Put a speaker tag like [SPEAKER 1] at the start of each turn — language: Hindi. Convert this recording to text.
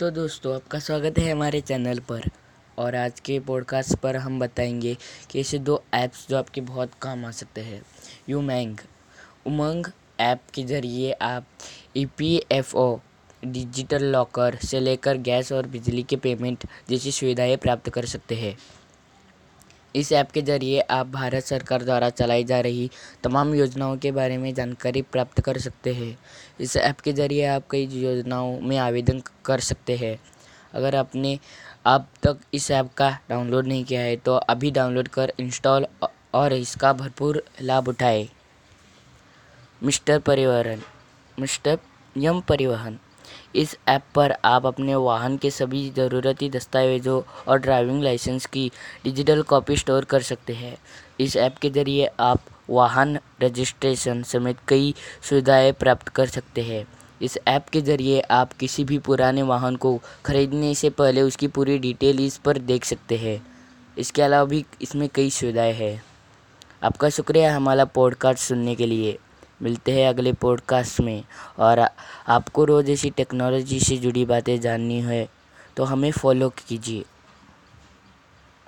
[SPEAKER 1] तो दोस्तों, आपका स्वागत है हमारे चैनल पर। और आज के पॉडकास्ट पर हम बताएँगे कि ऐसे दो ऐप्स जो आपके बहुत काम आ सकते हैं। यूमैंग उमंग ऐप के ज़रिए आप E P F O digital locker से लेकर गैस और बिजली के पेमेंट जैसी सुविधाएँ प्राप्त कर सकते हैं। इस ऐप के ज़रिए आप भारत सरकार द्वारा चलाई जा रही तमाम योजनाओं के बारे में जानकारी प्राप्त कर सकते हैं। इस ऐप के ज़रिए आप कई योजनाओं में आवेदन कर सकते हैं। अगर आपने अब तक इस ऐप का डाउनलोड नहीं किया है तो अभी डाउनलोड कर इंस्टॉल और इसका भरपूर लाभ उठाएँ। मिस्टर परिवहन, मिस्टर यम परिवहन। इस ऐप पर आप अपने वाहन के सभी ज़रूरती दस्तावेज़ों और ड्राइविंग लाइसेंस की डिजिटल कॉपी स्टोर कर सकते हैं। इस ऐप के ज़रिए आप वाहन रजिस्ट्रेशन समेत कई सुविधाएँ प्राप्त कर सकते हैं। इस ऐप के ज़रिए आप किसी भी पुराने वाहन को खरीदने से पहले उसकी पूरी डिटेल इस पर देख सकते हैं। इसके अलावा भी इसमें कई सुविधाएँ हैं। आपका शुक्रिया हमारा पॉडकास्ट सुनने के लिए। मिलते हैं अगले पॉडकास्ट में। और आपको रोज़ ऐसी टेक्नोलॉजी से जुड़ी बातें जाननी है तो हमें फॉलो कीजिए।